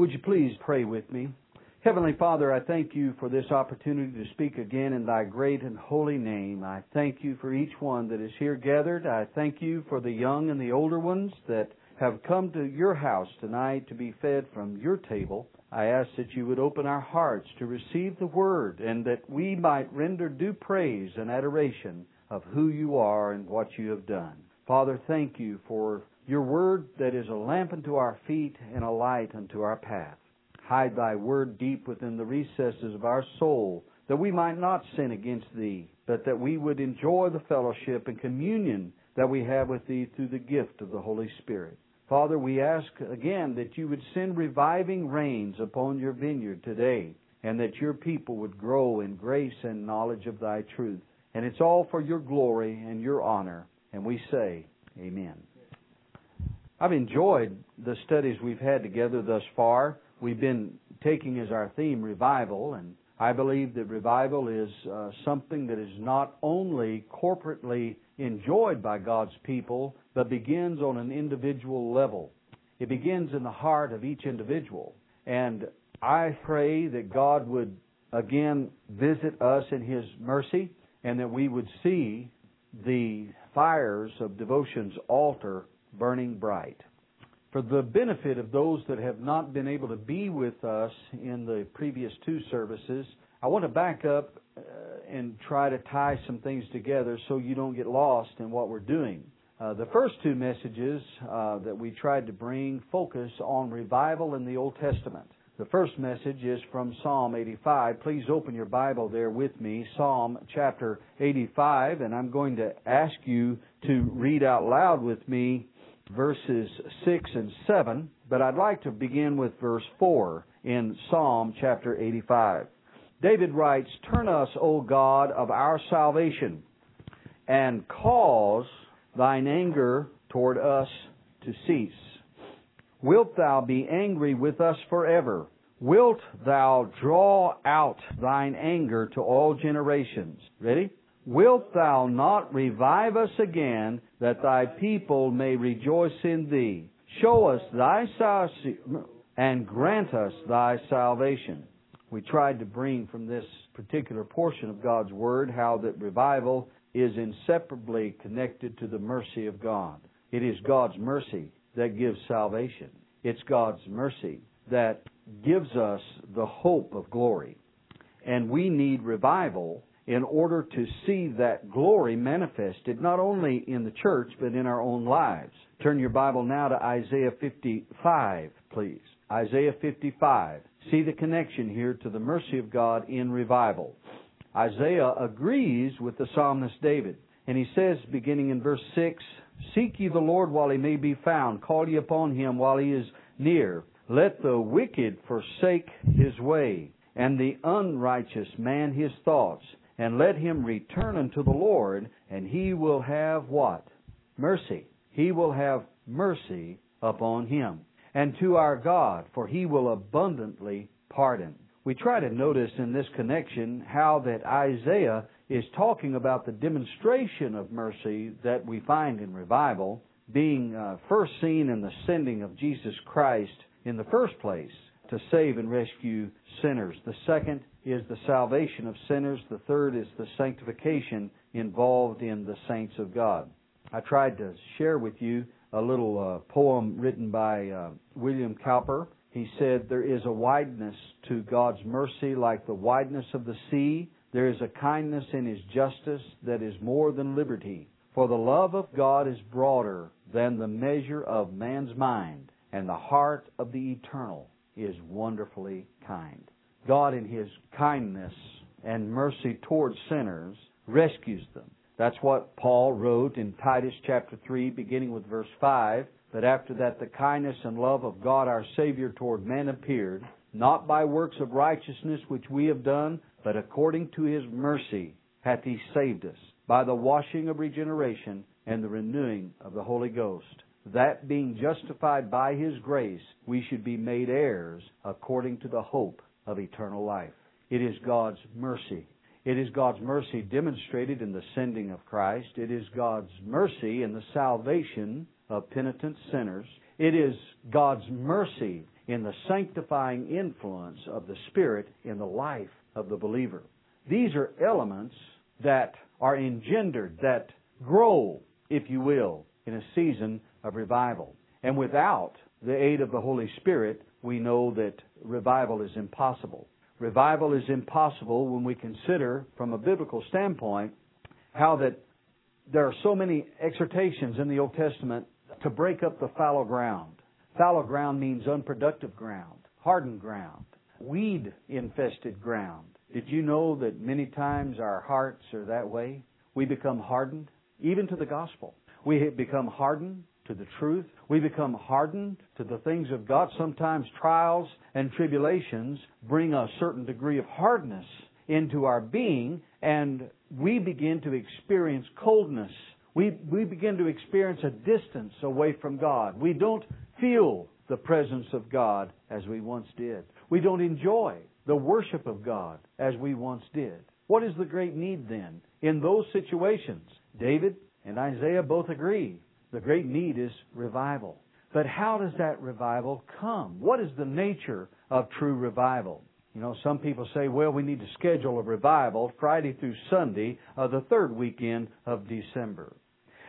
Would you please pray with me? Heavenly Father, I thank you for this opportunity to speak again in thy great and holy name. I thank you for each one that is here gathered. I thank you for the young and the older ones that have come to your house tonight to be fed from your table. I ask that you would open our hearts to receive the word and that we might render due praise and adoration of who you are and what you have done. Father, thank you for your word that is a lamp unto our feet and a light unto our path. Hide thy word deep within the recesses of our soul, that we might not sin against thee, but that we would enjoy the fellowship and communion that we have with thee through the gift of the Holy Spirit. Father, we ask again that you would send reviving rains upon your vineyard today, and that your people would grow in grace and knowledge of thy truth. And it's all for your glory and your honor. And we say, Amen. I've enjoyed the studies we've had together thus far. We've been taking as our theme revival, and I believe that revival is uh, something that is not only corporately enjoyed by God's people, but begins on an individual level. It begins in the heart of each individual. And I pray that God would again visit us in His mercy and that we would see the fires of devotion's altar burning bright. For the benefit of those that have not been able to be with us in the previous two services, I want to back up uh, and try to tie some things together so you don't get lost in what we're doing. Uh, the first two messages uh, that we tried to bring focus on revival in the Old Testament. The first message is from Psalm 85. Please open your Bible there with me, Psalm chapter 85, and I'm going to ask you to read out loud with me verses 6 and 7, but I'd like to begin with verse 4 in Psalm chapter 85. David writes, Turn us, O God of our salvation, and cause thine anger toward us to cease. Wilt thou be angry with us forever? Wilt thou draw out thine anger to all generations? Ready? Wilt thou not revive us again, that thy people may rejoice in thee? Show us thy salvation, and grant us thy salvation. We tried to bring from this particular portion of God's Word how that revival is inseparably connected to the mercy of God. It is God's mercy that gives salvation. It's God's mercy that gives us the hope of glory. And we need revival in order to see that glory manifested not only in the church but in our own lives. Turn your Bible now to Isaiah 55, please. Isaiah 55. See the connection here to the mercy of God in revival. Isaiah agrees with the psalmist David, and he says, beginning in verse 6, Seek ye the Lord while he may be found, call ye upon him while he is near. Let the wicked forsake his way, and the unrighteous man his thoughts and let him return unto the Lord, and he will have what? Mercy. He will have mercy upon him. And to our God, for he will abundantly pardon. We try to notice in this connection how that Isaiah is talking about the demonstration of mercy that we find in revival being uh, first seen in the sending of Jesus Christ in the first place to save and rescue sinners. The second is the salvation of sinners. The third is the sanctification involved in the saints of God. I tried to share with you a little uh, poem written by uh, William Cowper. He said, There is a wideness to God's mercy like the wideness of the sea. There is a kindness in His justice that is more than liberty. For the love of God is broader than the measure of man's mind, and the heart of the eternal is wonderfully kind. God, in His kindness and mercy towards sinners, rescues them. That's what Paul wrote in Titus chapter 3, beginning with verse 5. That after that the kindness and love of God our Savior toward men appeared, not by works of righteousness which we have done, but according to His mercy hath He saved us, by the washing of regeneration and the renewing of the Holy Ghost that being justified by His grace, we should be made heirs according to the hope of eternal life. It is God's mercy. It is God's mercy demonstrated in the sending of Christ. It is God's mercy in the salvation of penitent sinners. It is God's mercy in the sanctifying influence of the Spirit in the life of the believer. These are elements that are engendered, that grow, if you will, in a season of revival. And without the aid of the Holy Spirit, we know that revival is impossible. Revival is impossible when we consider, from a biblical standpoint, how that there are so many exhortations in the Old Testament to break up the fallow ground. Fallow ground means unproductive ground, hardened ground, weed infested ground. Did you know that many times our hearts are that way? We become hardened, even to the gospel. We become hardened to the truth. We become hardened to the things of God. Sometimes trials and tribulations bring a certain degree of hardness into our being, and we begin to experience coldness. We, we begin to experience a distance away from God. We don't feel the presence of God as we once did. We don't enjoy the worship of God as we once did. What is the great need then? In those situations, David and Isaiah both agree the great need is revival. But how does that revival come? What is the nature of true revival? You know, some people say, well, we need to schedule a revival Friday through Sunday of the third weekend of December.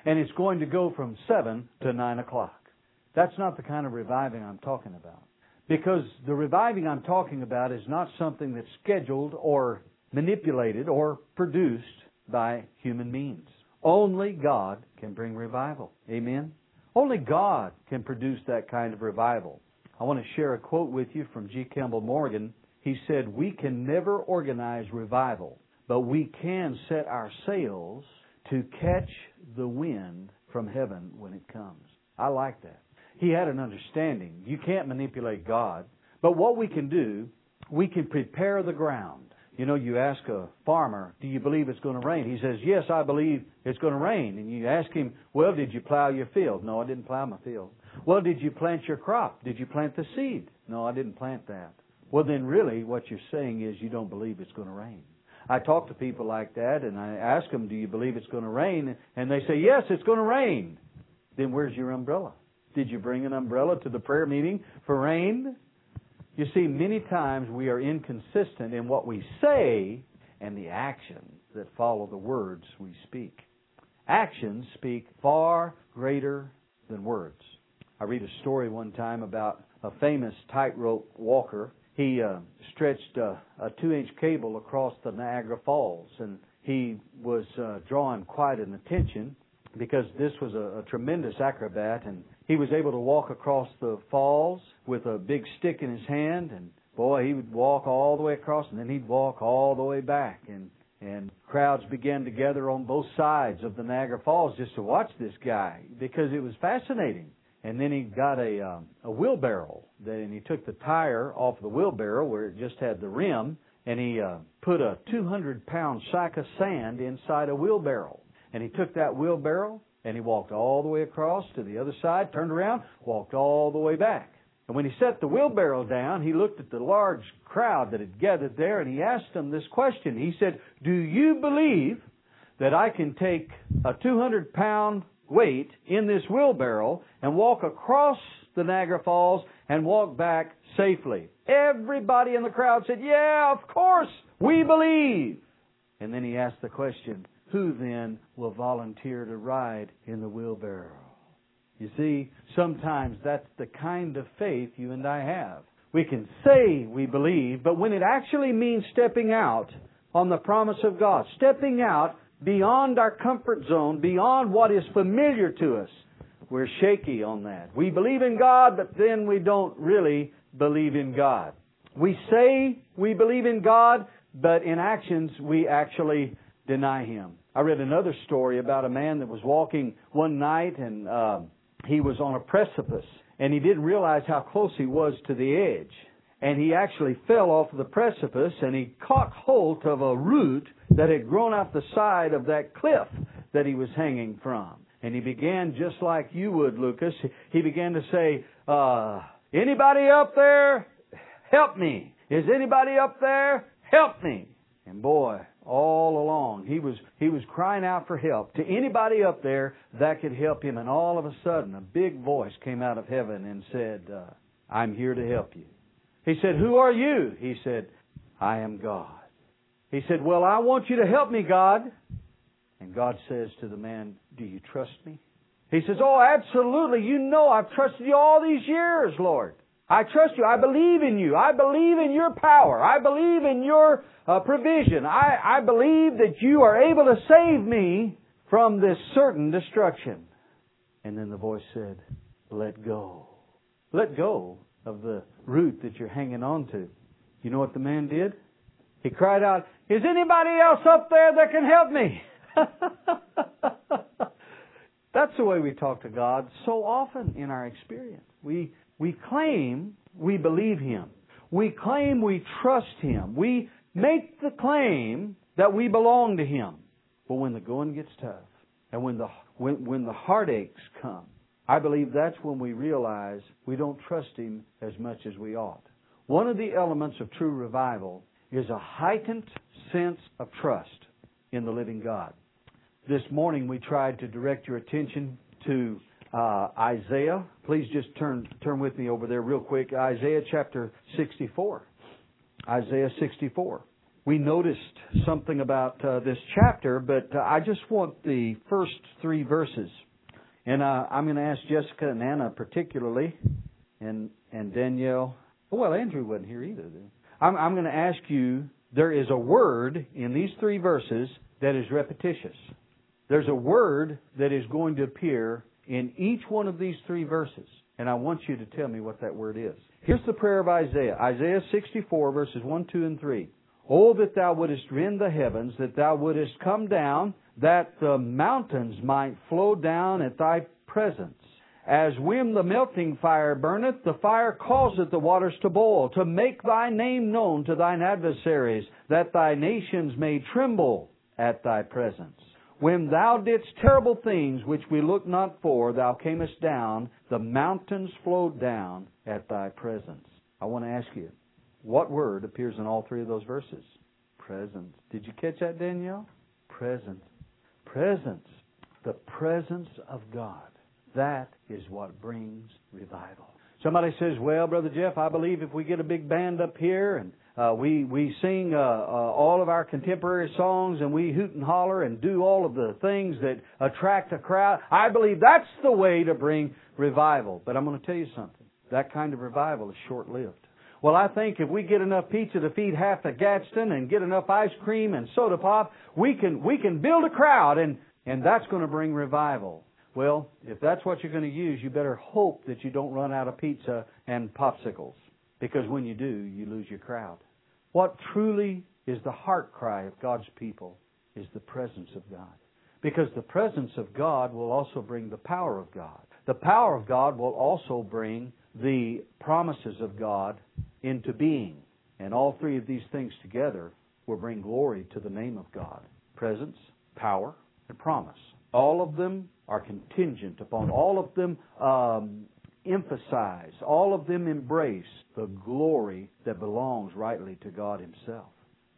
And it's going to go from 7 to 9 o'clock. That's not the kind of reviving I'm talking about. Because the reviving I'm talking about is not something that's scheduled or manipulated or produced by human means. Only God can bring revival. Amen? Only God can produce that kind of revival. I want to share a quote with you from G. Campbell Morgan. He said, We can never organize revival, but we can set our sails to catch the wind from heaven when it comes. I like that. He had an understanding. You can't manipulate God, but what we can do, we can prepare the ground. You know, you ask a farmer, do you believe it's going to rain? He says, yes, I believe it's going to rain. And you ask him, well, did you plow your field? No, I didn't plow my field. Well, did you plant your crop? Did you plant the seed? No, I didn't plant that. Well, then really what you're saying is you don't believe it's going to rain. I talk to people like that and I ask them, do you believe it's going to rain? And they say, yes, it's going to rain. Then where's your umbrella? Did you bring an umbrella to the prayer meeting for rain? You see, many times we are inconsistent in what we say and the actions that follow the words we speak. Actions speak far greater than words. I read a story one time about a famous tightrope walker. He uh, stretched a two inch cable across the Niagara Falls and he was uh, drawing quite an attention because this was a, a tremendous acrobat and he was able to walk across the falls with a big stick in his hand and boy he would walk all the way across and then he'd walk all the way back and and crowds began to gather on both sides of the Niagara Falls just to watch this guy because it was fascinating. And then he got a um, a wheelbarrow, and he took the tire off the wheelbarrow where it just had the rim, and he uh, put a 200 pound sack of sand inside a wheelbarrow. And he took that wheelbarrow and he walked all the way across to the other side, turned around, walked all the way back. And when he set the wheelbarrow down, he looked at the large crowd that had gathered there and he asked them this question. He said, Do you believe that I can take a 200 pound weight in this wheelbarrow and walk across the Niagara Falls and walk back safely? Everybody in the crowd said, Yeah, of course, we believe. And then he asked the question, who then will volunteer to ride in the wheelbarrow? You see, sometimes that's the kind of faith you and I have. We can say we believe, but when it actually means stepping out on the promise of God, stepping out beyond our comfort zone, beyond what is familiar to us, we're shaky on that. We believe in God, but then we don't really believe in God. We say we believe in God, but in actions we actually deny Him. I read another story about a man that was walking one night and uh, he was on a precipice and he didn't realize how close he was to the edge. And he actually fell off the precipice and he caught hold of a root that had grown out the side of that cliff that he was hanging from. And he began just like you would, Lucas. He began to say, uh, anybody up there? Help me. Is anybody up there? Help me. And boy, all along. He was he was crying out for help to anybody up there that could help him. And all of a sudden, a big voice came out of heaven and said, uh, I'm here to help you. He said, Who are you? He said, I am God. He said, Well, I want you to help me, God. And God says to the man, Do you trust me? He says, Oh, absolutely. You know I've trusted you all these years, Lord. I trust you. I believe in you. I believe in your power. I believe in your uh, provision. I, I believe that you are able to save me from this certain destruction. And then the voice said, Let go. Let go of the root that you're hanging on to. You know what the man did? He cried out, Is anybody else up there that can help me? That's the way we talk to God so often in our experience. We, we claim we believe Him. We claim we trust Him. We make the claim that we belong to Him. But when the going gets tough and when the, when, when the heartaches come, I believe that's when we realize we don't trust Him as much as we ought. One of the elements of true revival is a heightened sense of trust in the living God. This morning we tried to direct your attention to uh, Isaiah. Please just turn turn with me over there real quick. Isaiah chapter 64. Isaiah 64. We noticed something about uh, this chapter, but uh, I just want the first three verses, and uh, I'm going to ask Jessica and Anna particularly, and and Danielle. Oh, well, Andrew wasn't here either. I'm, I'm going to ask you. There is a word in these three verses that is repetitious. There's a word that is going to appear in each one of these three verses, and I want you to tell me what that word is. Here's the prayer of Isaiah Isaiah 64, verses 1, 2, and 3. Oh, that thou wouldest rend the heavens, that thou wouldest come down, that the mountains might flow down at thy presence. As when the melting fire burneth, the fire causeth the waters to boil, to make thy name known to thine adversaries, that thy nations may tremble at thy presence. When thou didst terrible things which we looked not for, thou camest down, the mountains flowed down at thy presence. I want to ask you, what word appears in all three of those verses? Presence. Did you catch that, Danielle? Presence. Presence. The presence of God. That is what brings revival. Somebody says, well, Brother Jeff, I believe if we get a big band up here and uh, we we sing uh, uh, all of our contemporary songs and we hoot and holler and do all of the things that attract a crowd. I believe that's the way to bring revival. But I'm going to tell you something. That kind of revival is short-lived. Well, I think if we get enough pizza to feed half the Gadsden and get enough ice cream and soda pop, we can we can build a crowd and and that's going to bring revival. Well, if that's what you're going to use, you better hope that you don't run out of pizza and popsicles. Because when you do, you lose your crowd. What truly is the heart cry of God's people is the presence of God. Because the presence of God will also bring the power of God. The power of God will also bring the promises of God into being. And all three of these things together will bring glory to the name of God. Presence, power, and promise. All of them are contingent upon, all of them um, emphasize, all of them embrace the glory that belongs rightly to God Himself.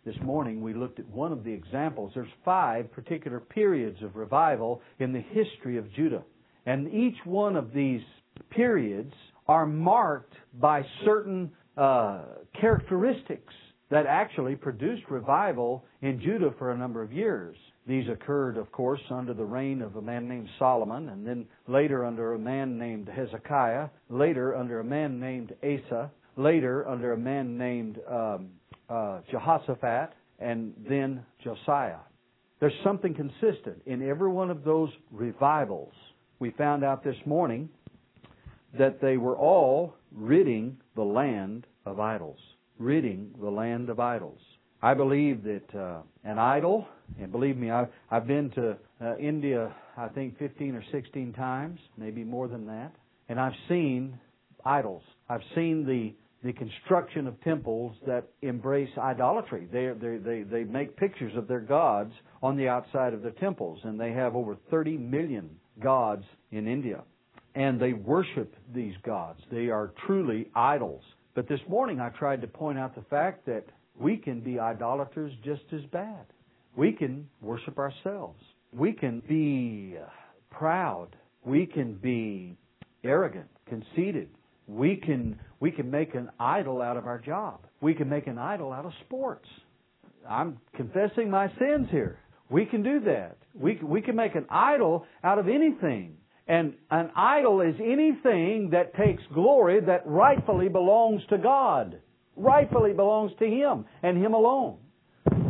This morning we looked at one of the examples. There's five particular periods of revival in the history of Judah. And each one of these periods are marked by certain uh, characteristics that actually produced revival in Judah for a number of years. These occurred, of course, under the reign of a man named Solomon, and then later under a man named Hezekiah, later under a man named Asa, later under a man named um, uh, Jehoshaphat, and then Josiah. There's something consistent in every one of those revivals. We found out this morning that they were all ridding the land of idols. Ridding the land of idols. I believe that uh, an idol, and believe me, I've, I've been to uh, India, I think 15 or 16 times, maybe more than that, and I've seen idols. I've seen the the construction of temples that embrace idolatry. They, they, they, they make pictures of their gods on the outside of their temples, and they have over 30 million gods in India. And they worship these gods. They are truly idols. But this morning I tried to point out the fact that we can be idolaters just as bad. We can worship ourselves. We can be proud. We can be arrogant, conceited. We can we can make an idol out of our job. We can make an idol out of sports. I'm confessing my sins here. We can do that. We we can make an idol out of anything. And an idol is anything that takes glory that rightfully belongs to God. Rightfully belongs to Him and Him alone.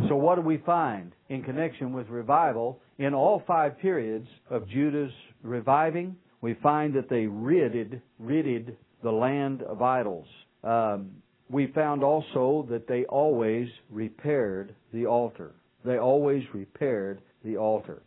So what do we find in connection with revival in all five periods of Judah's reviving? We find that they ridded, ridded the land of idols. Um, we found also that they always repaired the altar. They always repaired the altar.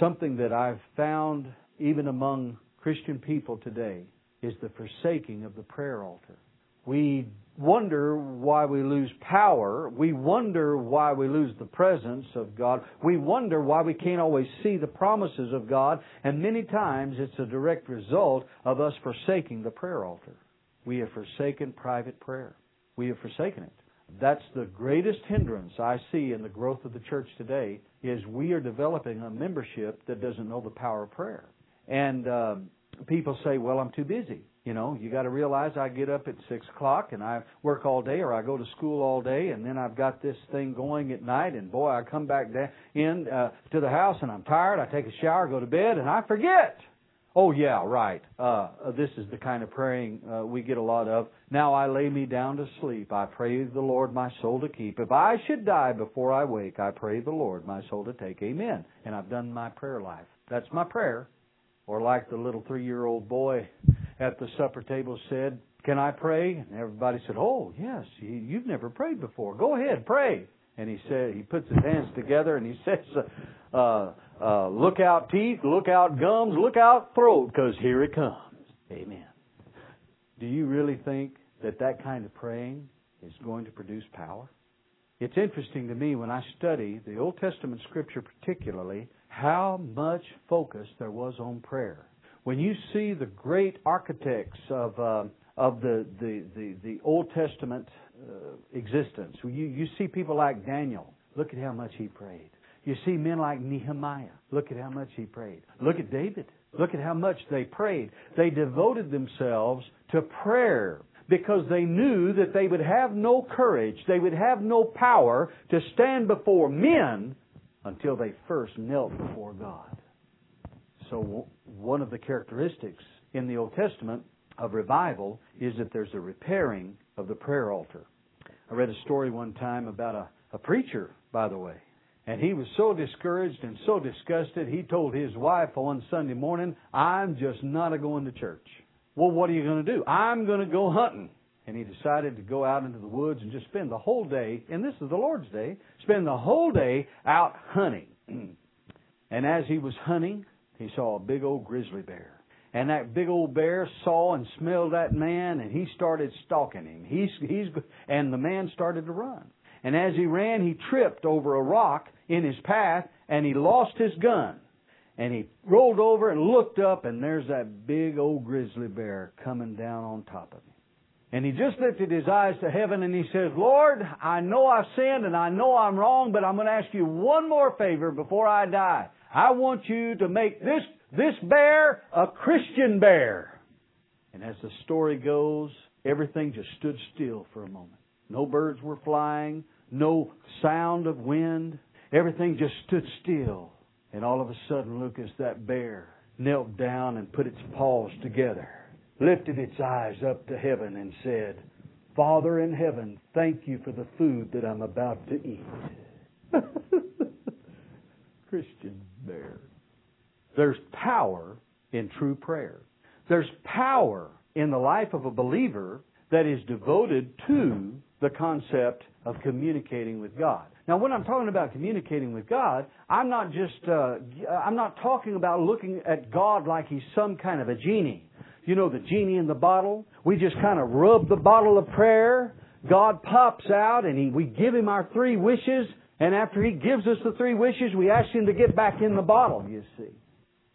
Something that I've found even among Christian people today is the forsaking of the prayer altar. We wonder why we lose power. We wonder why we lose the presence of God. We wonder why we can't always see the promises of God. And many times it's a direct result of us forsaking the prayer altar. We have forsaken private prayer. We have forsaken it. That's the greatest hindrance I see in the growth of the church today is we are developing a membership that doesn't know the power of prayer. And uh, people say, well, I'm too busy. You know, you got to realize I get up at six o'clock and I work all day, or I go to school all day, and then I've got this thing going at night. And boy, I come back da- in uh, to the house and I'm tired. I take a shower, go to bed, and I forget. Oh yeah, right. Uh, this is the kind of praying uh, we get a lot of. Now I lay me down to sleep. I pray the Lord my soul to keep. If I should die before I wake, I pray the Lord my soul to take. Amen. And I've done my prayer life. That's my prayer. Or like the little three-year-old boy at the supper table said, Can I pray? And everybody said, Oh, yes, you've never prayed before. Go ahead, pray. And he said, he puts his hands together and he says, uh, uh, Look out teeth, look out gums, look out throat, because here it comes. Amen. Do you really think that that kind of praying is going to produce power? It's interesting to me when I study the Old Testament scripture particularly how much focus there was on prayer. When you see the great architects of uh, of the, the, the, the Old Testament uh, existence, you, you see people like Daniel. Look at how much he prayed. You see men like Nehemiah. Look at how much he prayed. Look at David. Look at how much they prayed. They devoted themselves to prayer because they knew that they would have no courage, they would have no power to stand before men until they first knelt before God. So, one of the characteristics in the Old Testament of revival is that there's a repairing of the prayer altar. I read a story one time about a, a preacher, by the way, and he was so discouraged and so disgusted, he told his wife on Sunday morning, I'm just not a going to church. Well, what are you going to do? I'm going to go hunting and he decided to go out into the woods and just spend the whole day, and this is the Lord's day, spend the whole day out hunting. and as he was hunting, he saw a big old grizzly bear. And that big old bear saw and smelled that man, and he started stalking him. He's, he's, and the man started to run. And as he ran, he tripped over a rock in his path, and he lost his gun. And he rolled over and looked up, and there's that big old grizzly bear coming down on top of him. And he just lifted his eyes to heaven and he says, Lord, I know I've sinned and I know I'm wrong, but I'm going to ask you one more favor before I die. I want you to make this, this bear a Christian bear. And as the story goes, everything just stood still for a moment. No birds were flying, no sound of wind. Everything just stood still. And all of a sudden, Lucas, that bear knelt down and put its paws together lifted its eyes up to heaven and said, Father in heaven, thank you for the food that I'm about to eat. Christian bear. There's power in true prayer. There's power in the life of a believer that is devoted to the concept of communicating with God. Now, when I'm talking about communicating with God, I'm not just, uh, I'm not talking about looking at God like He's some kind of a genie you know, the genie in the bottle. We just kind of rub the bottle of prayer. God pops out and he, we give him our three wishes. And after he gives us the three wishes, we ask him to get back in the bottle, you see.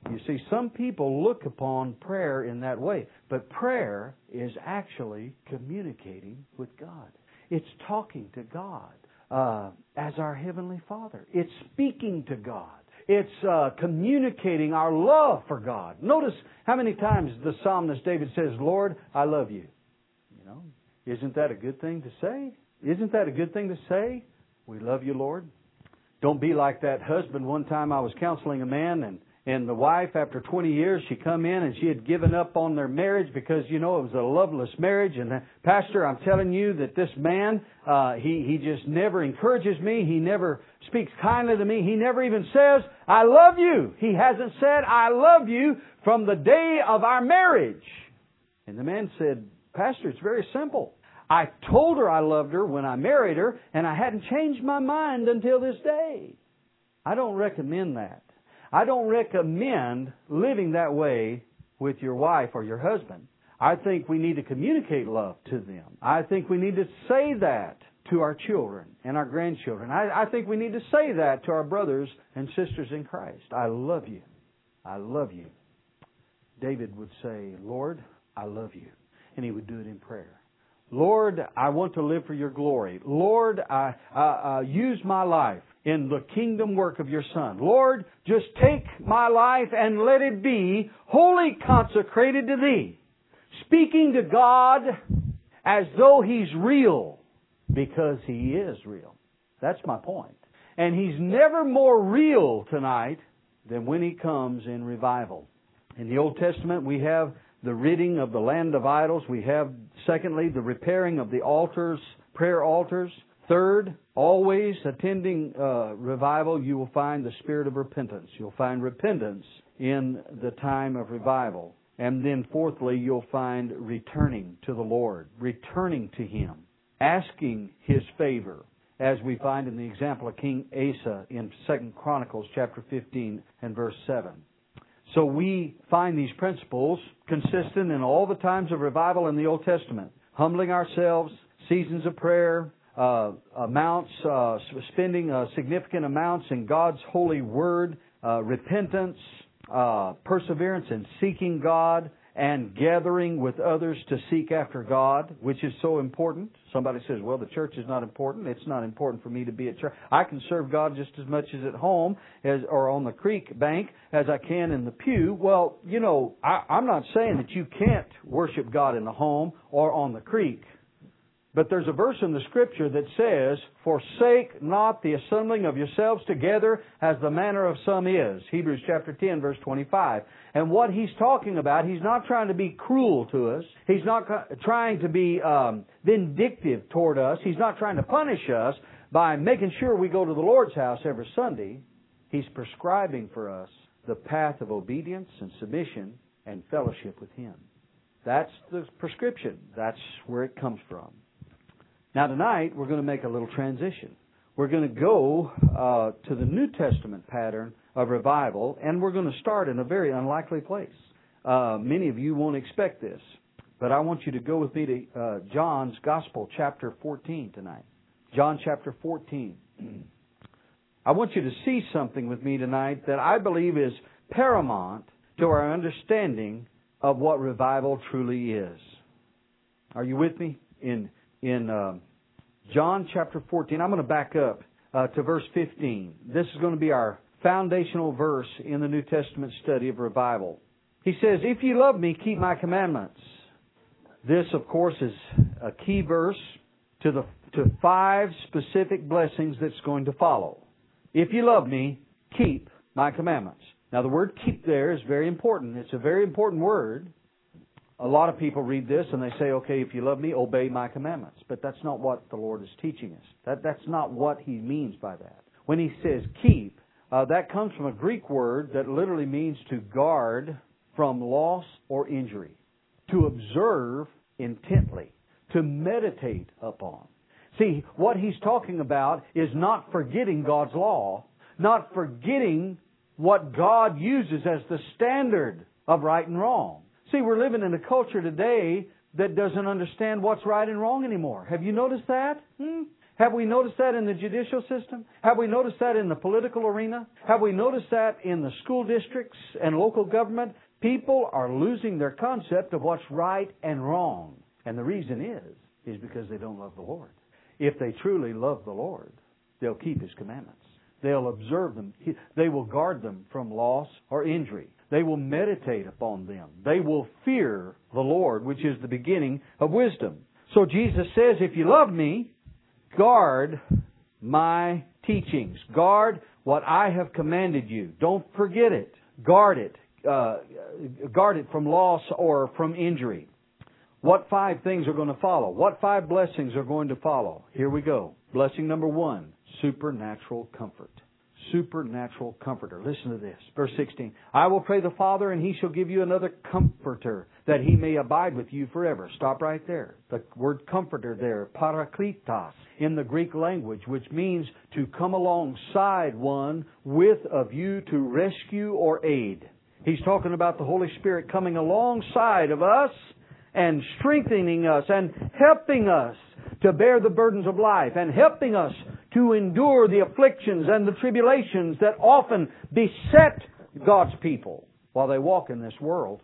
You see, some people look upon prayer in that way. But prayer is actually communicating with God. It's talking to God uh, as our Heavenly Father. It's speaking to God. it's uh, communicating our love for God. Notice how many times the psalmist David says, Lord, I love you. You know, isn't that a good thing to say? Isn't that a good thing to say? We love you, Lord. Don't be like that husband. One time I was counseling a man and and the wife, after 20 years, she come in and she had given up on their marriage because, you know, it was a loveless marriage. And, uh, Pastor, I'm telling you that this man, uh, he, he just never encourages me. He never speaks kindly to me. He never even says, I love you. He hasn't said, I love you from the day of our marriage. And the man said, Pastor, it's very simple. I told her I loved her when I married her, and I hadn't changed my mind until this day. I don't recommend that. I don't recommend living that way with your wife or your husband. I think we need to communicate love to them. I think we need to say that to our children and our grandchildren. I, I think we need to say that to our brothers and sisters in Christ. I love you. I love you. David would say, Lord, I love you. And he would do it in prayer. Lord, I want to live for your glory. Lord, I, uh, uh, use my life in the kingdom work of your Son. Lord, just take my life and let it be wholly consecrated to Thee. Speaking to God as though He's real, because He is real. That's my point. And He's never more real tonight than when He comes in revival. In the Old Testament, we have the ridding of the land of idols. We have, secondly, the repairing of the altars, prayer altars. Third, always attending uh, revival, you will find the spirit of repentance. You'll find repentance in the time of revival. And then fourthly, you'll find returning to the Lord, returning to Him, asking His favor, as we find in the example of King Asa in 2 Chronicles chapter 15 and verse 7. So we find these principles consistent in all the times of revival in the Old Testament. Humbling ourselves, seasons of prayer, uh, amounts, uh, spending uh, significant amounts in God's holy word, uh, repentance, uh, perseverance in seeking God, and gathering with others to seek after God, which is so important. Somebody says, well, the church is not important. It's not important for me to be at church. I can serve God just as much as at home as, or on the creek bank as I can in the pew. Well, you know, I, I'm not saying that you can't worship God in the home or on the creek. But there's a verse in the scripture that says, Forsake not the assembling of yourselves together as the manner of some is. Hebrews chapter 10 verse 25. And what he's talking about, he's not trying to be cruel to us. He's not trying to be um, vindictive toward us. He's not trying to punish us by making sure we go to the Lord's house every Sunday. He's prescribing for us the path of obedience and submission and fellowship with Him. That's the prescription. That's where it comes from. Now, tonight, we're going to make a little transition. We're going to go uh, to the New Testament pattern of revival, and we're going to start in a very unlikely place. Uh, many of you won't expect this, but I want you to go with me to uh, John's Gospel, chapter 14, tonight. John chapter 14. I want you to see something with me tonight that I believe is paramount to our understanding of what revival truly is. Are you with me? In in uh, John chapter 14. I'm going to back up uh, to verse 15. This is going to be our foundational verse in the New Testament study of revival. He says, If you love me, keep my commandments. This, of course, is a key verse to the to five specific blessings that's going to follow. If you love me, keep my commandments. Now, the word keep there is very important. It's a very important word a lot of people read this and they say, okay, if you love me, obey my commandments. But that's not what the Lord is teaching us. That, that's not what He means by that. When He says keep, uh, that comes from a Greek word that literally means to guard from loss or injury, to observe intently, to meditate upon. See, what he's talking about is not forgetting God's law, not forgetting what God uses as the standard of right and wrong. See, we're living in a culture today that doesn't understand what's right and wrong anymore. Have you noticed that? Hmm? Have we noticed that in the judicial system? Have we noticed that in the political arena? Have we noticed that in the school districts and local government? People are losing their concept of what's right and wrong. And the reason is, is because they don't love the Lord. If they truly love the Lord, they'll keep His commandments. They'll observe them. They will guard them from loss or injury. They will meditate upon them. They will fear the Lord, which is the beginning of wisdom. So Jesus says, if you love me, guard my teachings. Guard what I have commanded you. Don't forget it. Guard it. Uh, guard it from loss or from injury. What five things are going to follow? What five blessings are going to follow? Here we go. Blessing number one, supernatural comfort. Supernatural comforter. Listen to this. Verse 16. I will pray the Father and he shall give you another comforter that he may abide with you forever. Stop right there. The word comforter there, parakletos, in the Greek language, which means to come alongside one with a view to rescue or aid. He's talking about the Holy Spirit coming alongside of us and strengthening us and helping us to bear the burdens of life and helping us to endure the afflictions and the tribulations that often beset God's people while they walk in this world.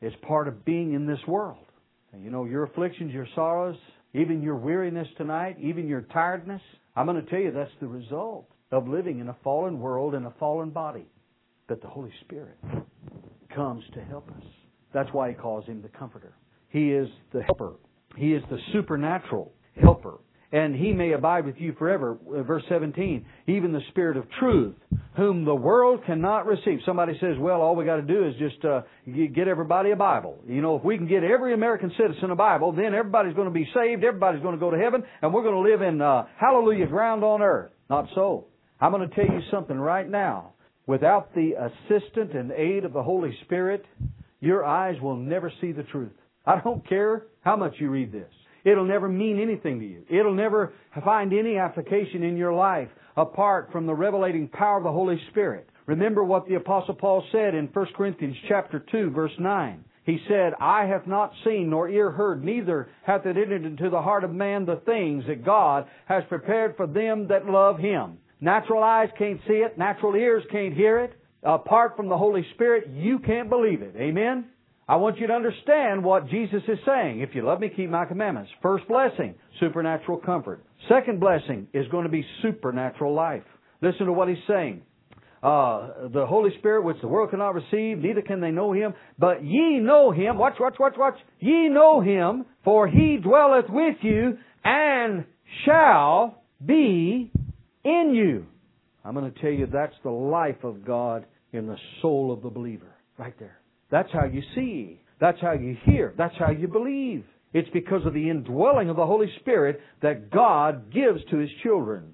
It's part of being in this world. And you know, your afflictions, your sorrows, even your weariness tonight, even your tiredness, I'm going to tell you that's the result of living in a fallen world and a fallen body. But the Holy Spirit comes to help us. That's why he calls him the Comforter. He is the helper. He is the supernatural helper. And he may abide with you forever. Uh, verse 17, even the Spirit of truth, whom the world cannot receive. Somebody says, well, all we got to do is just uh, get everybody a Bible. You know, if we can get every American citizen a Bible, then everybody's going to be saved, everybody's going to go to heaven, and we're going to live in uh, hallelujah ground on earth. Not so. I'm going to tell you something right now. Without the assistant and aid of the Holy Spirit, your eyes will never see the truth. I don't care how much you read this. It'll never mean anything to you. It'll never find any application in your life apart from the revelating power of the Holy Spirit. Remember what the apostle Paul said in 1 Corinthians chapter 2 verse 9. He said, I have not seen nor ear heard, neither hath it entered into the heart of man the things that God has prepared for them that love Him. Natural eyes can't see it. Natural ears can't hear it. Apart from the Holy Spirit, you can't believe it. Amen? I want you to understand what Jesus is saying. If you love me, keep my commandments. First blessing, supernatural comfort. Second blessing is going to be supernatural life. Listen to what he's saying. Uh, the Holy Spirit, which the world cannot receive, neither can they know him. But ye know him. Watch, watch, watch, watch. Ye know him, for he dwelleth with you and shall be in you. I'm going to tell you that's the life of God in the soul of the believer. Right there. That's how you see. That's how you hear. That's how you believe. It's because of the indwelling of the Holy Spirit that God gives to His children.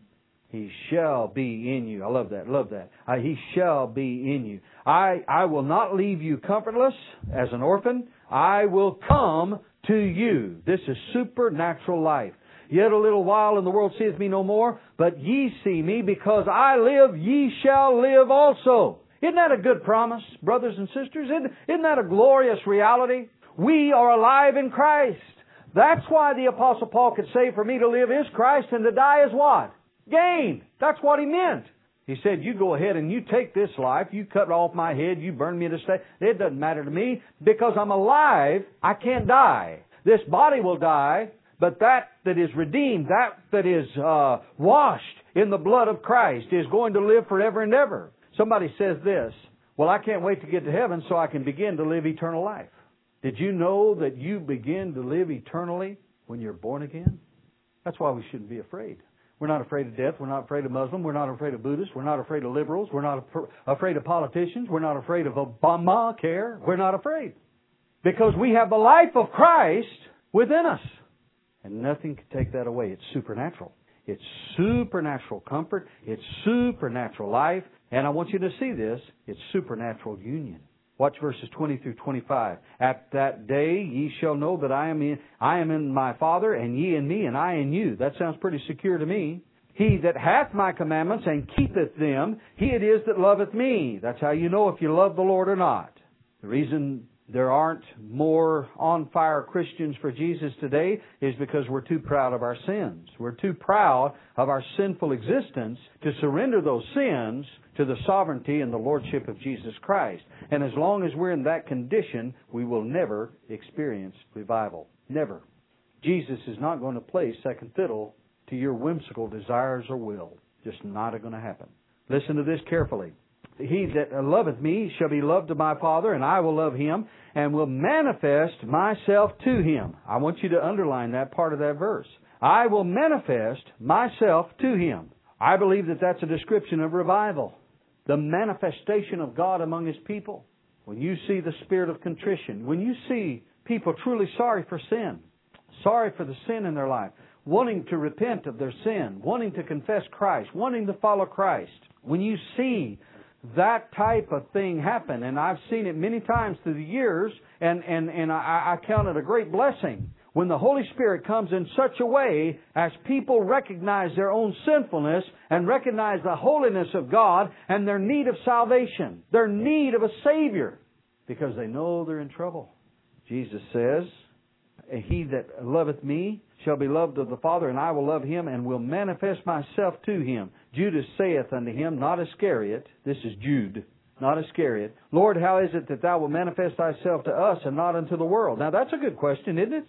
He shall be in you. I love that. Love that. He shall be in you. I, I will not leave you comfortless as an orphan. I will come to you. This is supernatural life. Yet a little while and the world seeth me no more, but ye see me because I live, ye shall live also. Isn't that a good promise, brothers and sisters? Isn't, isn't that a glorious reality? We are alive in Christ. That's why the apostle Paul could say, for me to live is Christ and to die is what? Gain. That's what he meant. He said, you go ahead and you take this life, you cut off my head, you burn me to stake. It doesn't matter to me because I'm alive, I can't die. This body will die, but that that is redeemed, that that is uh, washed in the blood of Christ is going to live forever and ever. Somebody says this, well, I can't wait to get to heaven so I can begin to live eternal life. Did you know that you begin to live eternally when you're born again? That's why we shouldn't be afraid. We're not afraid of death. We're not afraid of Muslim. We're not afraid of Buddhists. We're not afraid of liberals. We're not afraid of politicians. We're not afraid of Obamacare. We're not afraid. Because we have the life of Christ within us. And nothing can take that away. It's supernatural. It's supernatural comfort. It's supernatural life. And I want you to see this. It's supernatural union. Watch verses 20 through 25. At that day ye shall know that I am in, I am in my Father, and ye in me, and I in you. That sounds pretty secure to me. He that hath my commandments and keepeth them, he it is that loveth me. That's how you know if you love the Lord or not. The reason there aren't more on fire Christians for Jesus today is because we're too proud of our sins. We're too proud of our sinful existence to surrender those sins to the sovereignty and the lordship of Jesus Christ. And as long as we're in that condition, we will never experience revival. Never. Jesus is not going to play second fiddle to your whimsical desires or will. Just not going to happen. Listen to this carefully. He that loveth me shall be loved of my Father, and I will love him, and will manifest myself to him. I want you to underline that part of that verse. I will manifest myself to him. I believe that that's a description of revival. The manifestation of God among his people. When you see the spirit of contrition, when you see people truly sorry for sin, sorry for the sin in their life, wanting to repent of their sin, wanting to confess Christ, wanting to follow Christ, when you see that type of thing happen, and I've seen it many times through the years, and, and, and I, I count it a great blessing when the Holy Spirit comes in such a way as people recognize their own sinfulness and recognize the holiness of God and their need of salvation, their need of a Savior, because they know they're in trouble. Jesus says, He that loveth me shall be loved of the Father, and I will love him and will manifest myself to him. Judas saith unto him, not Iscariot, this is Jude, not Iscariot, Lord, how is it that thou wilt manifest thyself to us and not unto the world? Now that's a good question, isn't it?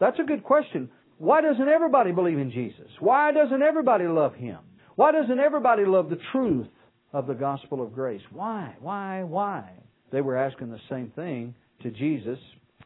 That's a good question. Why doesn't everybody believe in Jesus? Why doesn't everybody love him? Why doesn't everybody love the truth of the gospel of grace? Why? Why? Why? They were asking the same thing to Jesus.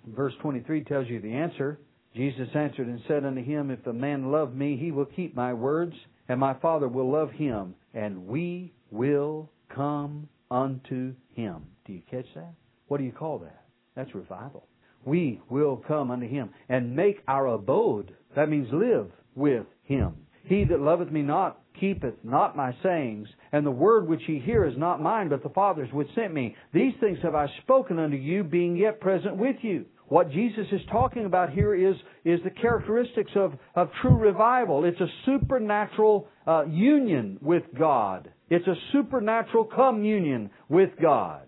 Verse 23 tells you the answer. Jesus answered and said unto him, If a man love me, he will keep my words, and my Father will love him, and we will come unto him. Do you catch that? What do you call that? That's revival. We will come unto him and make our abode. That means live with him. He that loveth me not keepeth not my sayings, and the word which ye hear is not mine, but the Father's which sent me. These things have I spoken unto you, being yet present with you. What Jesus is talking about here is, is the characteristics of, of true revival. It's a supernatural uh, union with God. It's a supernatural communion with God.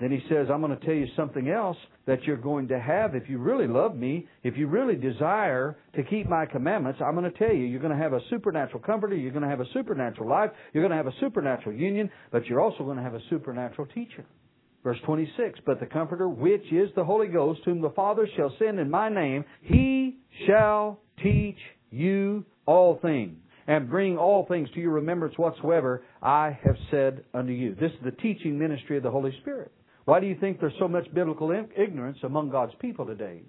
Then he says, I'm going to tell you something else that you're going to have if you really love me, if you really desire to keep my commandments. I'm going to tell you, you're going to have a supernatural comforter, you're going to have a supernatural life, you're going to have a supernatural union, but you're also going to have a supernatural teacher. Verse 26, But the Comforter, which is the Holy Ghost, whom the Father shall send in my name, he shall teach you all things, and bring all things to your remembrance whatsoever I have said unto you. This is the teaching ministry of the Holy Spirit. Why do you think there's so much biblical ignorance among God's people today?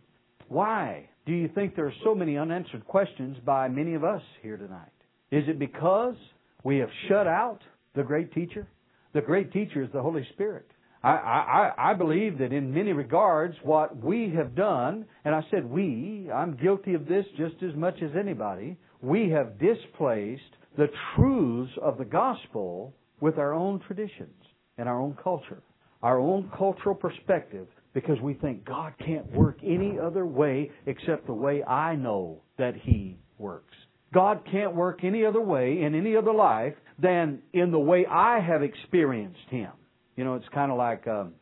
Why do you think there are so many unanswered questions by many of us here tonight? Is it because we have shut out the great teacher? The great teacher is the Holy Spirit. I, I, I believe that in many regards, what we have done, and I said we, I'm guilty of this just as much as anybody, we have displaced the truths of the gospel with our own traditions and our own culture, our own cultural perspective, because we think God can't work any other way except the way I know that He works. God can't work any other way in any other life than in the way I have experienced Him. You know, it's kind of like um,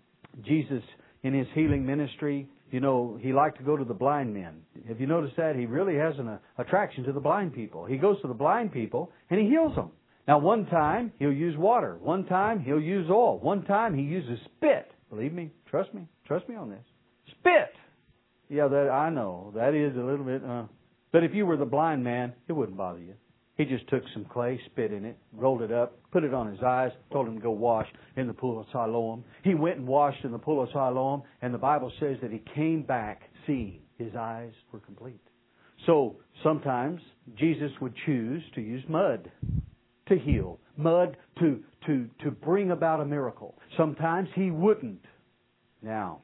Jesus in his healing ministry. You know, he liked to go to the blind men. Have you noticed that? He really has an uh, attraction to the blind people. He goes to the blind people and he heals them. Now, one time he'll use water. One time he'll use oil. One time he uses spit. Believe me, trust me, trust me on this. Spit. Yeah, that I know. That is a little bit. Uh, but if you were the blind man, it wouldn't bother you. He just took some clay, spit in it, rolled it up, put it on his eyes, told him to go wash in the pool of Siloam. He went and washed in the pool of Siloam, and the Bible says that he came back seeing. His eyes were complete. So sometimes Jesus would choose to use mud to heal, mud to, to, to bring about a miracle. Sometimes he wouldn't. Now,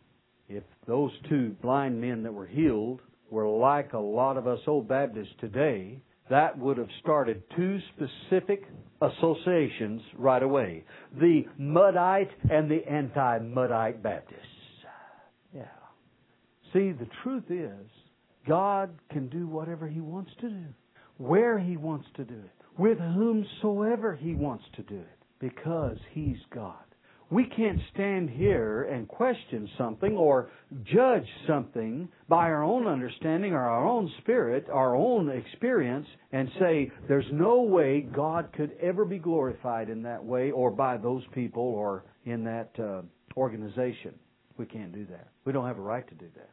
if those two blind men that were healed were like a lot of us old Baptists today, that would have started two specific associations right away the Muddite and the anti Muddite Baptists. Yeah. See, the truth is, God can do whatever He wants to do, where He wants to do it, with whomsoever He wants to do it, because He's God. We can't stand here and question something or judge something by our own understanding or our own spirit, our own experience, and say there's no way God could ever be glorified in that way or by those people or in that uh, organization. We can't do that. We don't have a right to do that.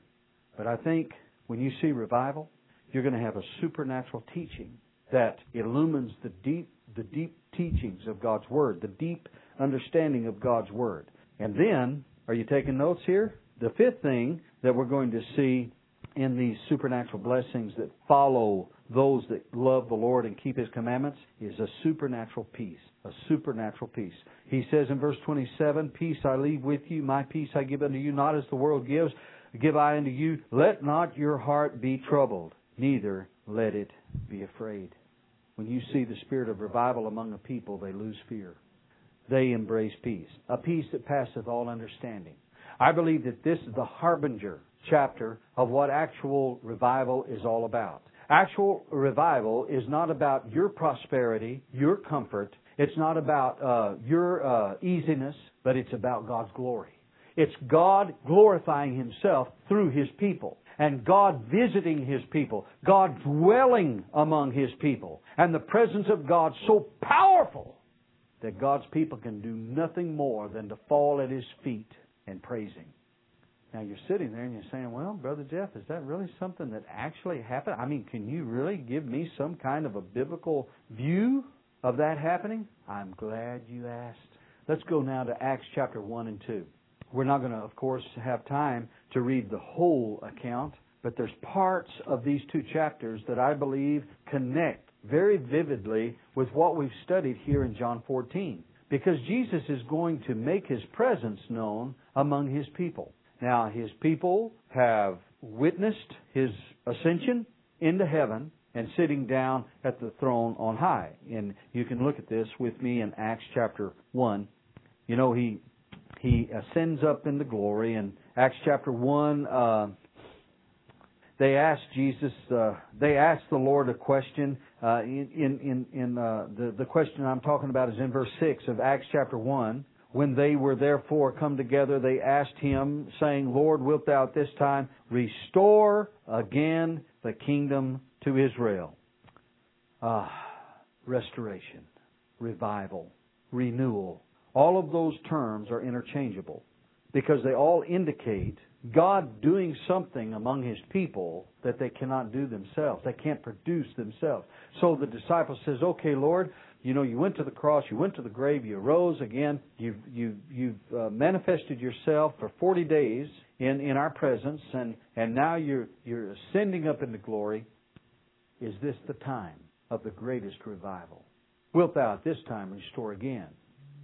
But I think when you see revival, you're going to have a supernatural teaching that illumines the deep the deep teachings of God's Word, the deep understanding of God's Word. And then, are you taking notes here? The fifth thing that we're going to see in these supernatural blessings that follow those that love the Lord and keep His commandments is a supernatural peace. A supernatural peace. He says in verse 27, Peace I leave with you, my peace I give unto you, not as the world gives, give I unto you. Let not your heart be troubled, neither let it be afraid. When you see the spirit of revival among a people, they lose fear. They embrace peace, a peace that passeth all understanding. I believe that this is the harbinger chapter of what actual revival is all about. Actual revival is not about your prosperity, your comfort. It's not about uh, your uh, easiness, but it's about God's glory. It's God glorifying Himself through His people and God visiting His people, God dwelling among His people, and the presence of God so powerful that God's people can do nothing more than to fall at His feet and praise Him. Now you're sitting there and you're saying, well, Brother Jeff, is that really something that actually happened? I mean, can you really give me some kind of a biblical view of that happening? I'm glad you asked. Let's go now to Acts chapter 1 and 2. We're not going to, of course, have time to read the whole account, but there's parts of these two chapters that I believe connect very vividly with what we've studied here in John 14. Because Jesus is going to make his presence known among his people. Now, his people have witnessed his ascension into heaven and sitting down at the throne on high. And you can look at this with me in Acts chapter 1. You know, he he ascends up into glory. In Acts chapter 1, uh, they asked Jesus, uh, they asked the Lord a question. Uh, in in, in uh, the, the question I'm talking about is in verse 6 of Acts chapter 1. When they were therefore come together, they asked him, saying, Lord, wilt thou at this time restore again the kingdom to Israel? Ah, restoration, revival, renewal. All of those terms are interchangeable because they all indicate God doing something among His people that they cannot do themselves. They can't produce themselves. So the disciple says, okay, Lord, you know, you went to the cross, you went to the grave, you rose again, you've, you, you've uh, manifested yourself for 40 days in, in our presence, and, and now you're, you're ascending up into glory. Is this the time of the greatest revival? Wilt thou at this time restore again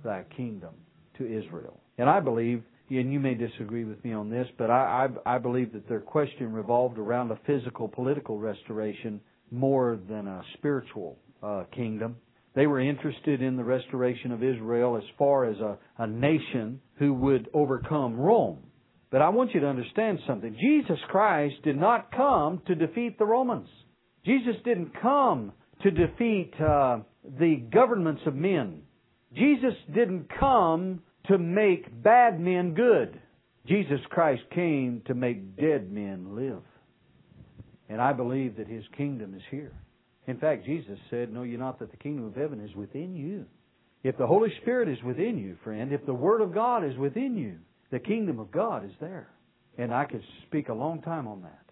thy kingdom to Israel? And I believe, and you may disagree with me on this, but I, I, I believe that their question revolved around a physical, political restoration more than a spiritual uh, kingdom. They were interested in the restoration of Israel as far as a, a nation who would overcome Rome. But I want you to understand something. Jesus Christ did not come to defeat the Romans. Jesus didn't come to defeat uh, the governments of men. Jesus didn't come to make bad men good. Jesus Christ came to make dead men live. And I believe that His kingdom is here. In fact, Jesus said, Know ye not that the kingdom of heaven is within you? If the Holy Spirit is within you, friend, if the Word of God is within you, the kingdom of God is there. And I could speak a long time on that.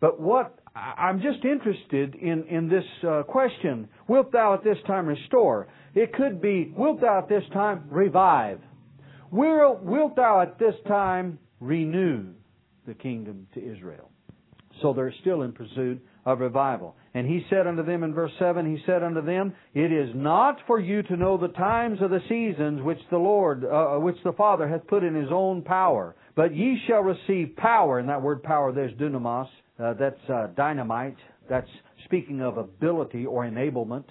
But what I'm just interested in in this uh, question: Wilt thou at this time restore? It could be: Wilt thou at this time revive? Will, wilt thou at this time renew the kingdom to Israel? So they're still in pursuit of revival. And he said unto them in verse 7, he said unto them, It is not for you to know the times of the seasons which the Lord, uh, which the Father hath put in his own power, but ye shall receive power. And that word power, there's dunamis. Uh, that's uh, dynamite. That's speaking of ability or enablement.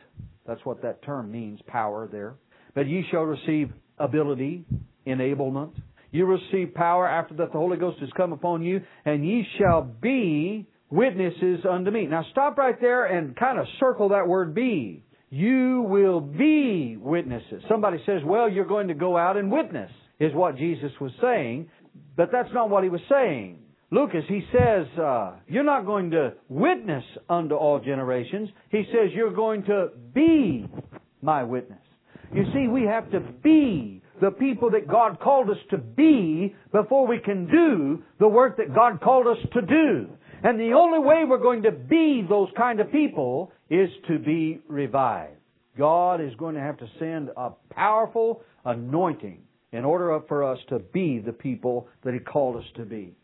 That's what that term means, power there. But ye shall receive ability, enablement. You receive power after that the Holy Ghost has come upon you, and ye shall be witnesses unto me. Now stop right there and kind of circle that word be. You will be witnesses. Somebody says, well, you're going to go out and witness, is what Jesus was saying. But that's not what he was saying. Lucas, he says, uh, you're not going to witness unto all generations. He says, you're going to be my witness. You see, we have to be the people that God called us to be before we can do the work that God called us to do. And the only way we're going to be those kind of people is to be revived. God is going to have to send a powerful anointing in order for us to be the people that He called us to be.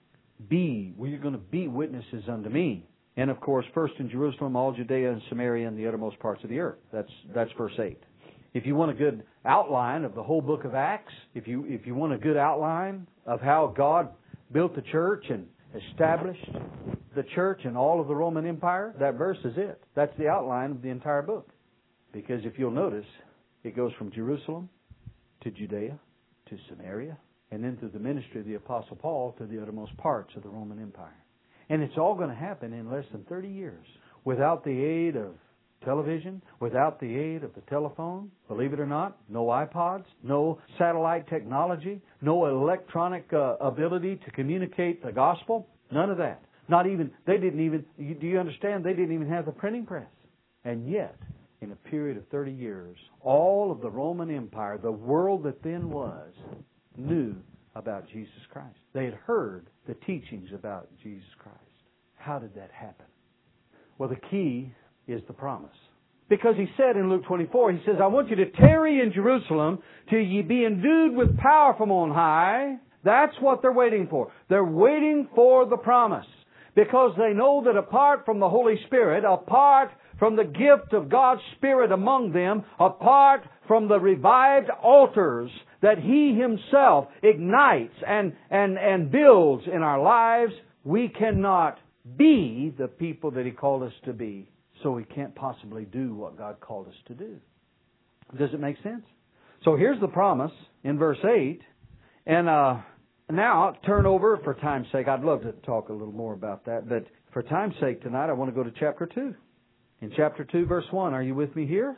Be, we are going to be witnesses unto me. And of course, first in Jerusalem, all Judea and Samaria and the uttermost parts of the earth. That's, that's verse 8. If you want a good outline of the whole book of Acts, if you, if you want a good outline of how God built the church and established the church and all of the Roman Empire, that verse is it. That's the outline of the entire book. Because if you'll notice, it goes from Jerusalem to Judea to Samaria and then through the ministry of the Apostle Paul to the uttermost parts of the Roman Empire. And it's all going to happen in less than 30 years without the aid of television, without the aid of the telephone, believe it or not, no iPods, no satellite technology, no electronic uh, ability to communicate the gospel, none of that. Not even, they didn't even, do you understand? They didn't even have the printing press. And yet, in a period of 30 years, all of the Roman Empire, the world that then was, knew about Jesus Christ. They had heard the teachings about Jesus Christ. How did that happen? Well, the key is the promise. Because he said in Luke 24, he says, I want you to tarry in Jerusalem till ye be endued with power from on high. That's what they're waiting for. They're waiting for the promise. Because they know that apart from the Holy Spirit, apart from the gift of God's Spirit among them, apart from the revived altars that He Himself ignites and, and, and builds in our lives, we cannot be the people that He called us to be. So we can't possibly do what God called us to do. Does it make sense? So here's the promise in verse 8. And uh, now, turn over for time's sake. I'd love to talk a little more about that, but for time's sake tonight, I want to go to chapter 2. In chapter 2, verse 1, are you with me here?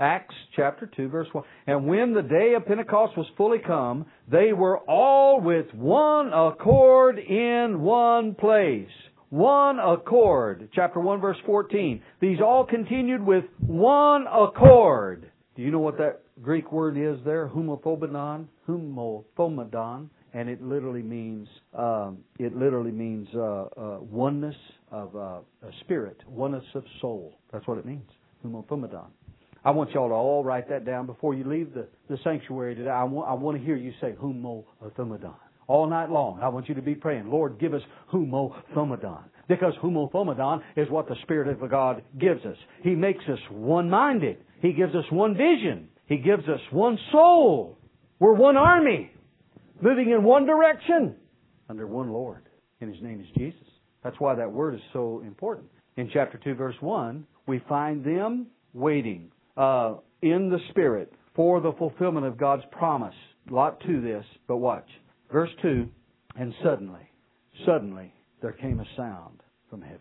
Acts chapter 2 verse 1. And when the day of Pentecost was fully come, they were all with one accord in one place. One accord. Chapter 1 verse 14. These all continued with one accord. Do you know what that Greek word is there? Humophobodon? Homothumadon. And it literally means, um, it literally means, uh, uh, oneness of, uh, spirit. Oneness of soul. That's what it means. Homothumadon. I want y'all to all write that down before you leave the, the sanctuary today. I want, I want to hear you say humo thumadon. All night long, I want you to be praying, Lord, give us homothumadon. Because homothumadon is what the Spirit of God gives us. He makes us one-minded. He gives us one vision. He gives us one soul. We're one army, moving in one direction, under one Lord. And His name is Jesus. That's why that word is so important. In chapter 2, verse 1, we find them waiting uh, in the Spirit for the fulfillment of God's promise. Lot to this, but watch. Verse 2 And suddenly, suddenly, there came a sound from heaven.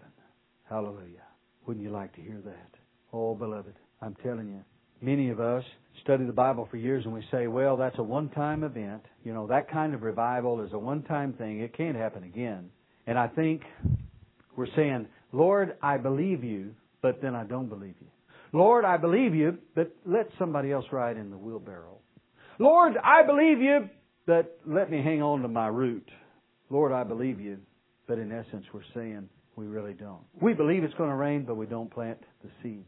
Hallelujah. Wouldn't you like to hear that? Oh, beloved, I'm telling you, many of us study the Bible for years and we say, well, that's a one time event. You know, that kind of revival is a one time thing. It can't happen again. And I think we're saying, Lord, I believe you, but then I don't believe you. Lord, I believe you, but let somebody else ride in the wheelbarrow. Lord, I believe you, but let me hang on to my root. Lord, I believe you, but in essence we're saying we really don't. We believe it's going to rain, but we don't plant the seed.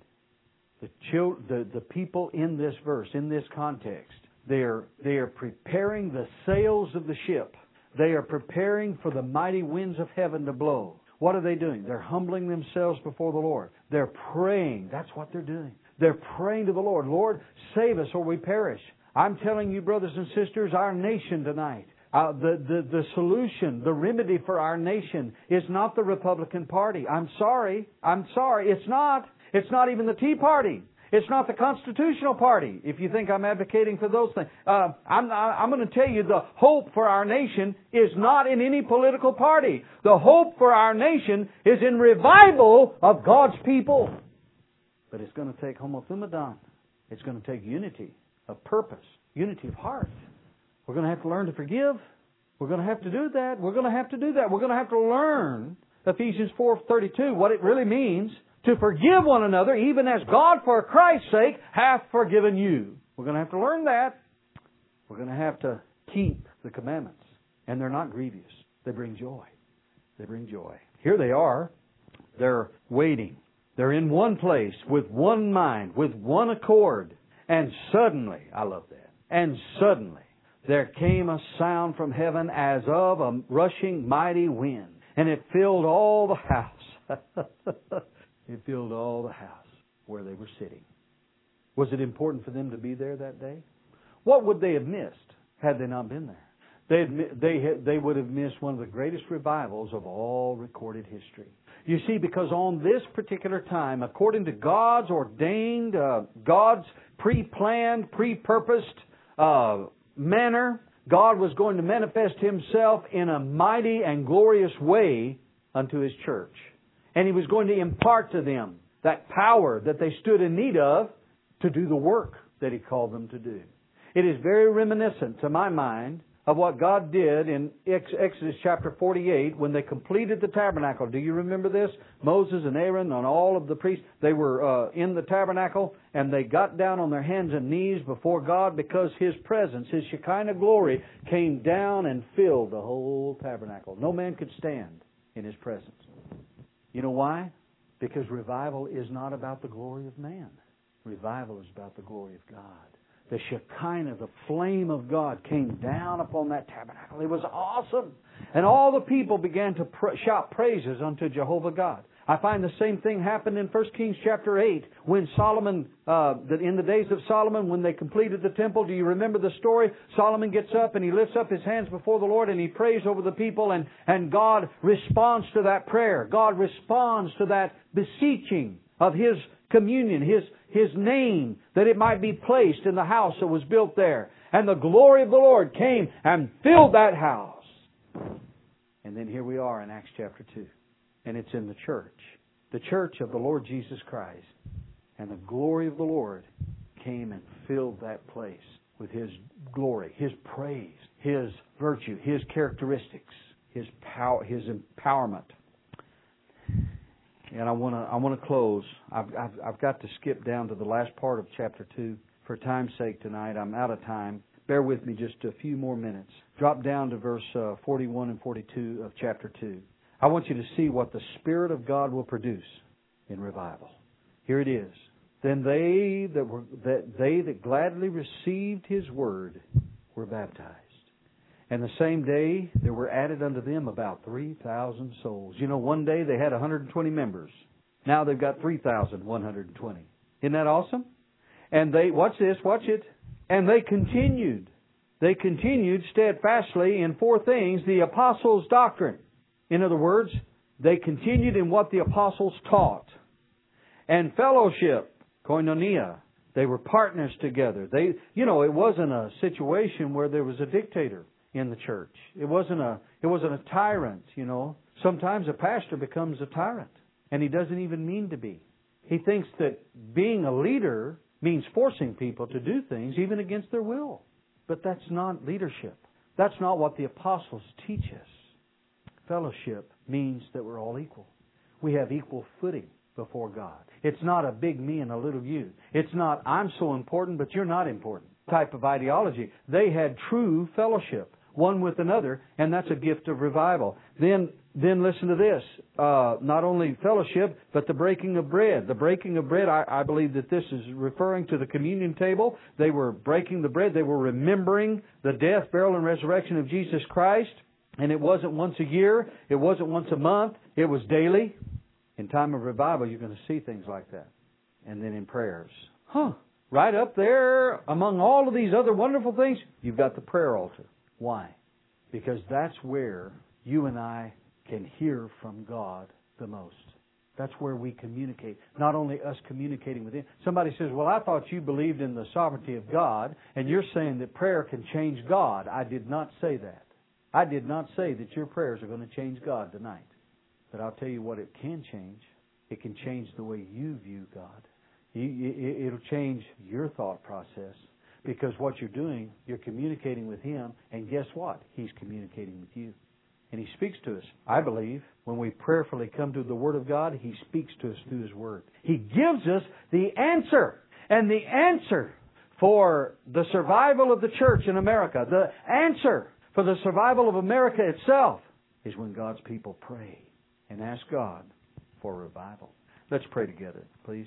The, chil- the, the people in this verse, in this context, they are, they are preparing the sails of the ship. They are preparing for the mighty winds of heaven to blow. What are they doing? They're humbling themselves before the Lord. They're praying. That's what they're doing. They're praying to the Lord. Lord, save us or we perish. I'm telling you, brothers and sisters, our nation tonight, uh, the, the, the solution, the remedy for our nation is not the Republican Party. I'm sorry. I'm sorry. It's not. It's not even the Tea Party. It's not the Constitutional Party, if you think I'm advocating for those things. Uh, I'm, I'm going to tell you the hope for our nation is not in any political party. The hope for our nation is in revival of God's people. But it's going to take homothumadon. It's going to take unity of purpose, unity of heart. We're going to have to learn to forgive. We're going to have to do that. We're going to have to do that. We're going to have to learn Ephesians 4:32 what it really means to forgive one another, even as God for Christ's sake hath forgiven you. We're going to have to learn that. We're going to have to keep the commandments. And they're not grievous. They bring joy. They bring joy. Here they are. They're waiting. They're in one place, with one mind, with one accord. And suddenly, I love that, and suddenly, there came a sound from heaven as of a rushing mighty wind, and it filled all the house. it filled all the house where they were sitting. Was it important for them to be there that day? What would they have missed had they not been there? They they they would have missed one of the greatest revivals of all recorded history. You see, because on this particular time, according to God's ordained, uh, God's pre-planned, pre-purposed uh, manner, God was going to manifest Himself in a mighty and glorious way unto His church, and He was going to impart to them that power that they stood in need of to do the work that He called them to do. It is very reminiscent, to my mind, of what God did in Exodus chapter 48 when they completed the tabernacle. Do you remember this? Moses and Aaron and all of the priests, they were uh, in the tabernacle and they got down on their hands and knees before God because His presence, His Shekinah glory, came down and filled the whole tabernacle. No man could stand in His presence. You know why? Because revival is not about the glory of man. Revival is about the glory of God the Shekinah, the flame of God came down upon that tabernacle. It was awesome. And all the people began to pr- shout praises unto Jehovah God. I find the same thing happened in 1 Kings chapter 8 when Solomon, uh, in the days of Solomon, when they completed the temple. Do you remember the story? Solomon gets up and he lifts up his hands before the Lord and he prays over the people and, and God responds to that prayer. God responds to that beseeching of His communion, His, His name, that it might be placed in the house that was built there. And the glory of the Lord came and filled that house. And then here we are in Acts chapter 2. And it's in the church. The church of the Lord Jesus Christ. And the glory of the Lord came and filled that place with His glory, His praise, His virtue, His characteristics, His power, His empowerment and I want to I want to close. I've, I've I've got to skip down to the last part of chapter two for time's sake tonight. I'm out of time. Bear with me just a few more minutes. Drop down to verse uh, 41 and 42 of chapter 2. I want you to see what the Spirit of God will produce in revival. Here it is. Then they that were that they that gladly received his word were baptized. And the same day, there were added unto them about 3,000 souls. You know, one day they had 120 members. Now they've got 3,120. Isn't that awesome? And they, watch this, watch it. And they continued. They continued steadfastly in four things the apostles' doctrine. In other words, they continued in what the apostles taught. And fellowship, koinonia. They were partners together. They, you know, it wasn't a situation where there was a dictator in the church. It wasn't a it wasn't a tyrant, you know. Sometimes a pastor becomes a tyrant and he doesn't even mean to be. He thinks that being a leader means forcing people to do things even against their will. But that's not leadership. That's not what the apostles teach us. Fellowship means that we're all equal. We have equal footing before God. It's not a big me and a little you. It's not I'm so important but you're not important type of ideology. They had true fellowship one with another, and that's a gift of revival. Then, then listen to this. Uh, not only fellowship, but the breaking of bread. The breaking of bread, I, I believe that this is referring to the communion table. They were breaking the bread. They were remembering the death, burial, and resurrection of Jesus Christ. And it wasn't once a year. It wasn't once a month. It was daily. In time of revival, you're going to see things like that. And then in prayers. Huh. Right up there, among all of these other wonderful things, you've got the prayer altar. Why? Because that's where you and I can hear from God the most. That's where we communicate. Not only us communicating with Him. Somebody says, Well, I thought you believed in the sovereignty of God, and you're saying that prayer can change God. I did not say that. I did not say that your prayers are going to change God tonight. But I'll tell you what it can change. It can change the way you view God. It'll change your thought process. Because what you're doing, you're communicating with Him, and guess what? He's communicating with you. And He speaks to us. I believe when we prayerfully come to the Word of God, He speaks to us through His Word. He gives us the answer. And the answer for the survival of the church in America, the answer for the survival of America itself, is when God's people pray and ask God for revival. Let's pray together, please.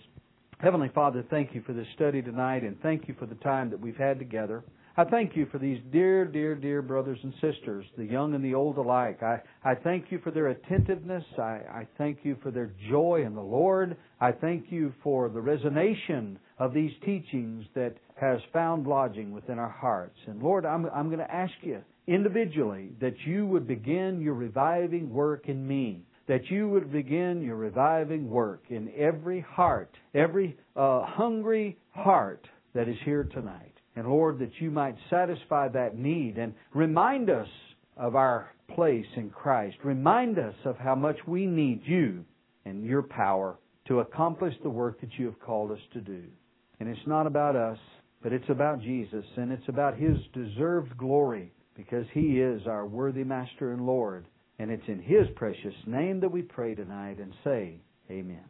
Heavenly Father, thank you for this study tonight and thank you for the time that we've had together. I thank you for these dear, dear, dear brothers and sisters, the young and the old alike. I, I thank you for their attentiveness. I, I thank you for their joy in the Lord. I thank you for the resonation of these teachings that has found lodging within our hearts. And Lord, I'm, I'm going to ask you individually that you would begin your reviving work in me that you would begin your reviving work in every heart, every uh, hungry heart that is here tonight. And Lord, that you might satisfy that need and remind us of our place in Christ. Remind us of how much we need you and your power to accomplish the work that you have called us to do. And it's not about us, but it's about Jesus and it's about His deserved glory because He is our worthy Master and Lord. And it's in His precious name that we pray tonight and say, Amen.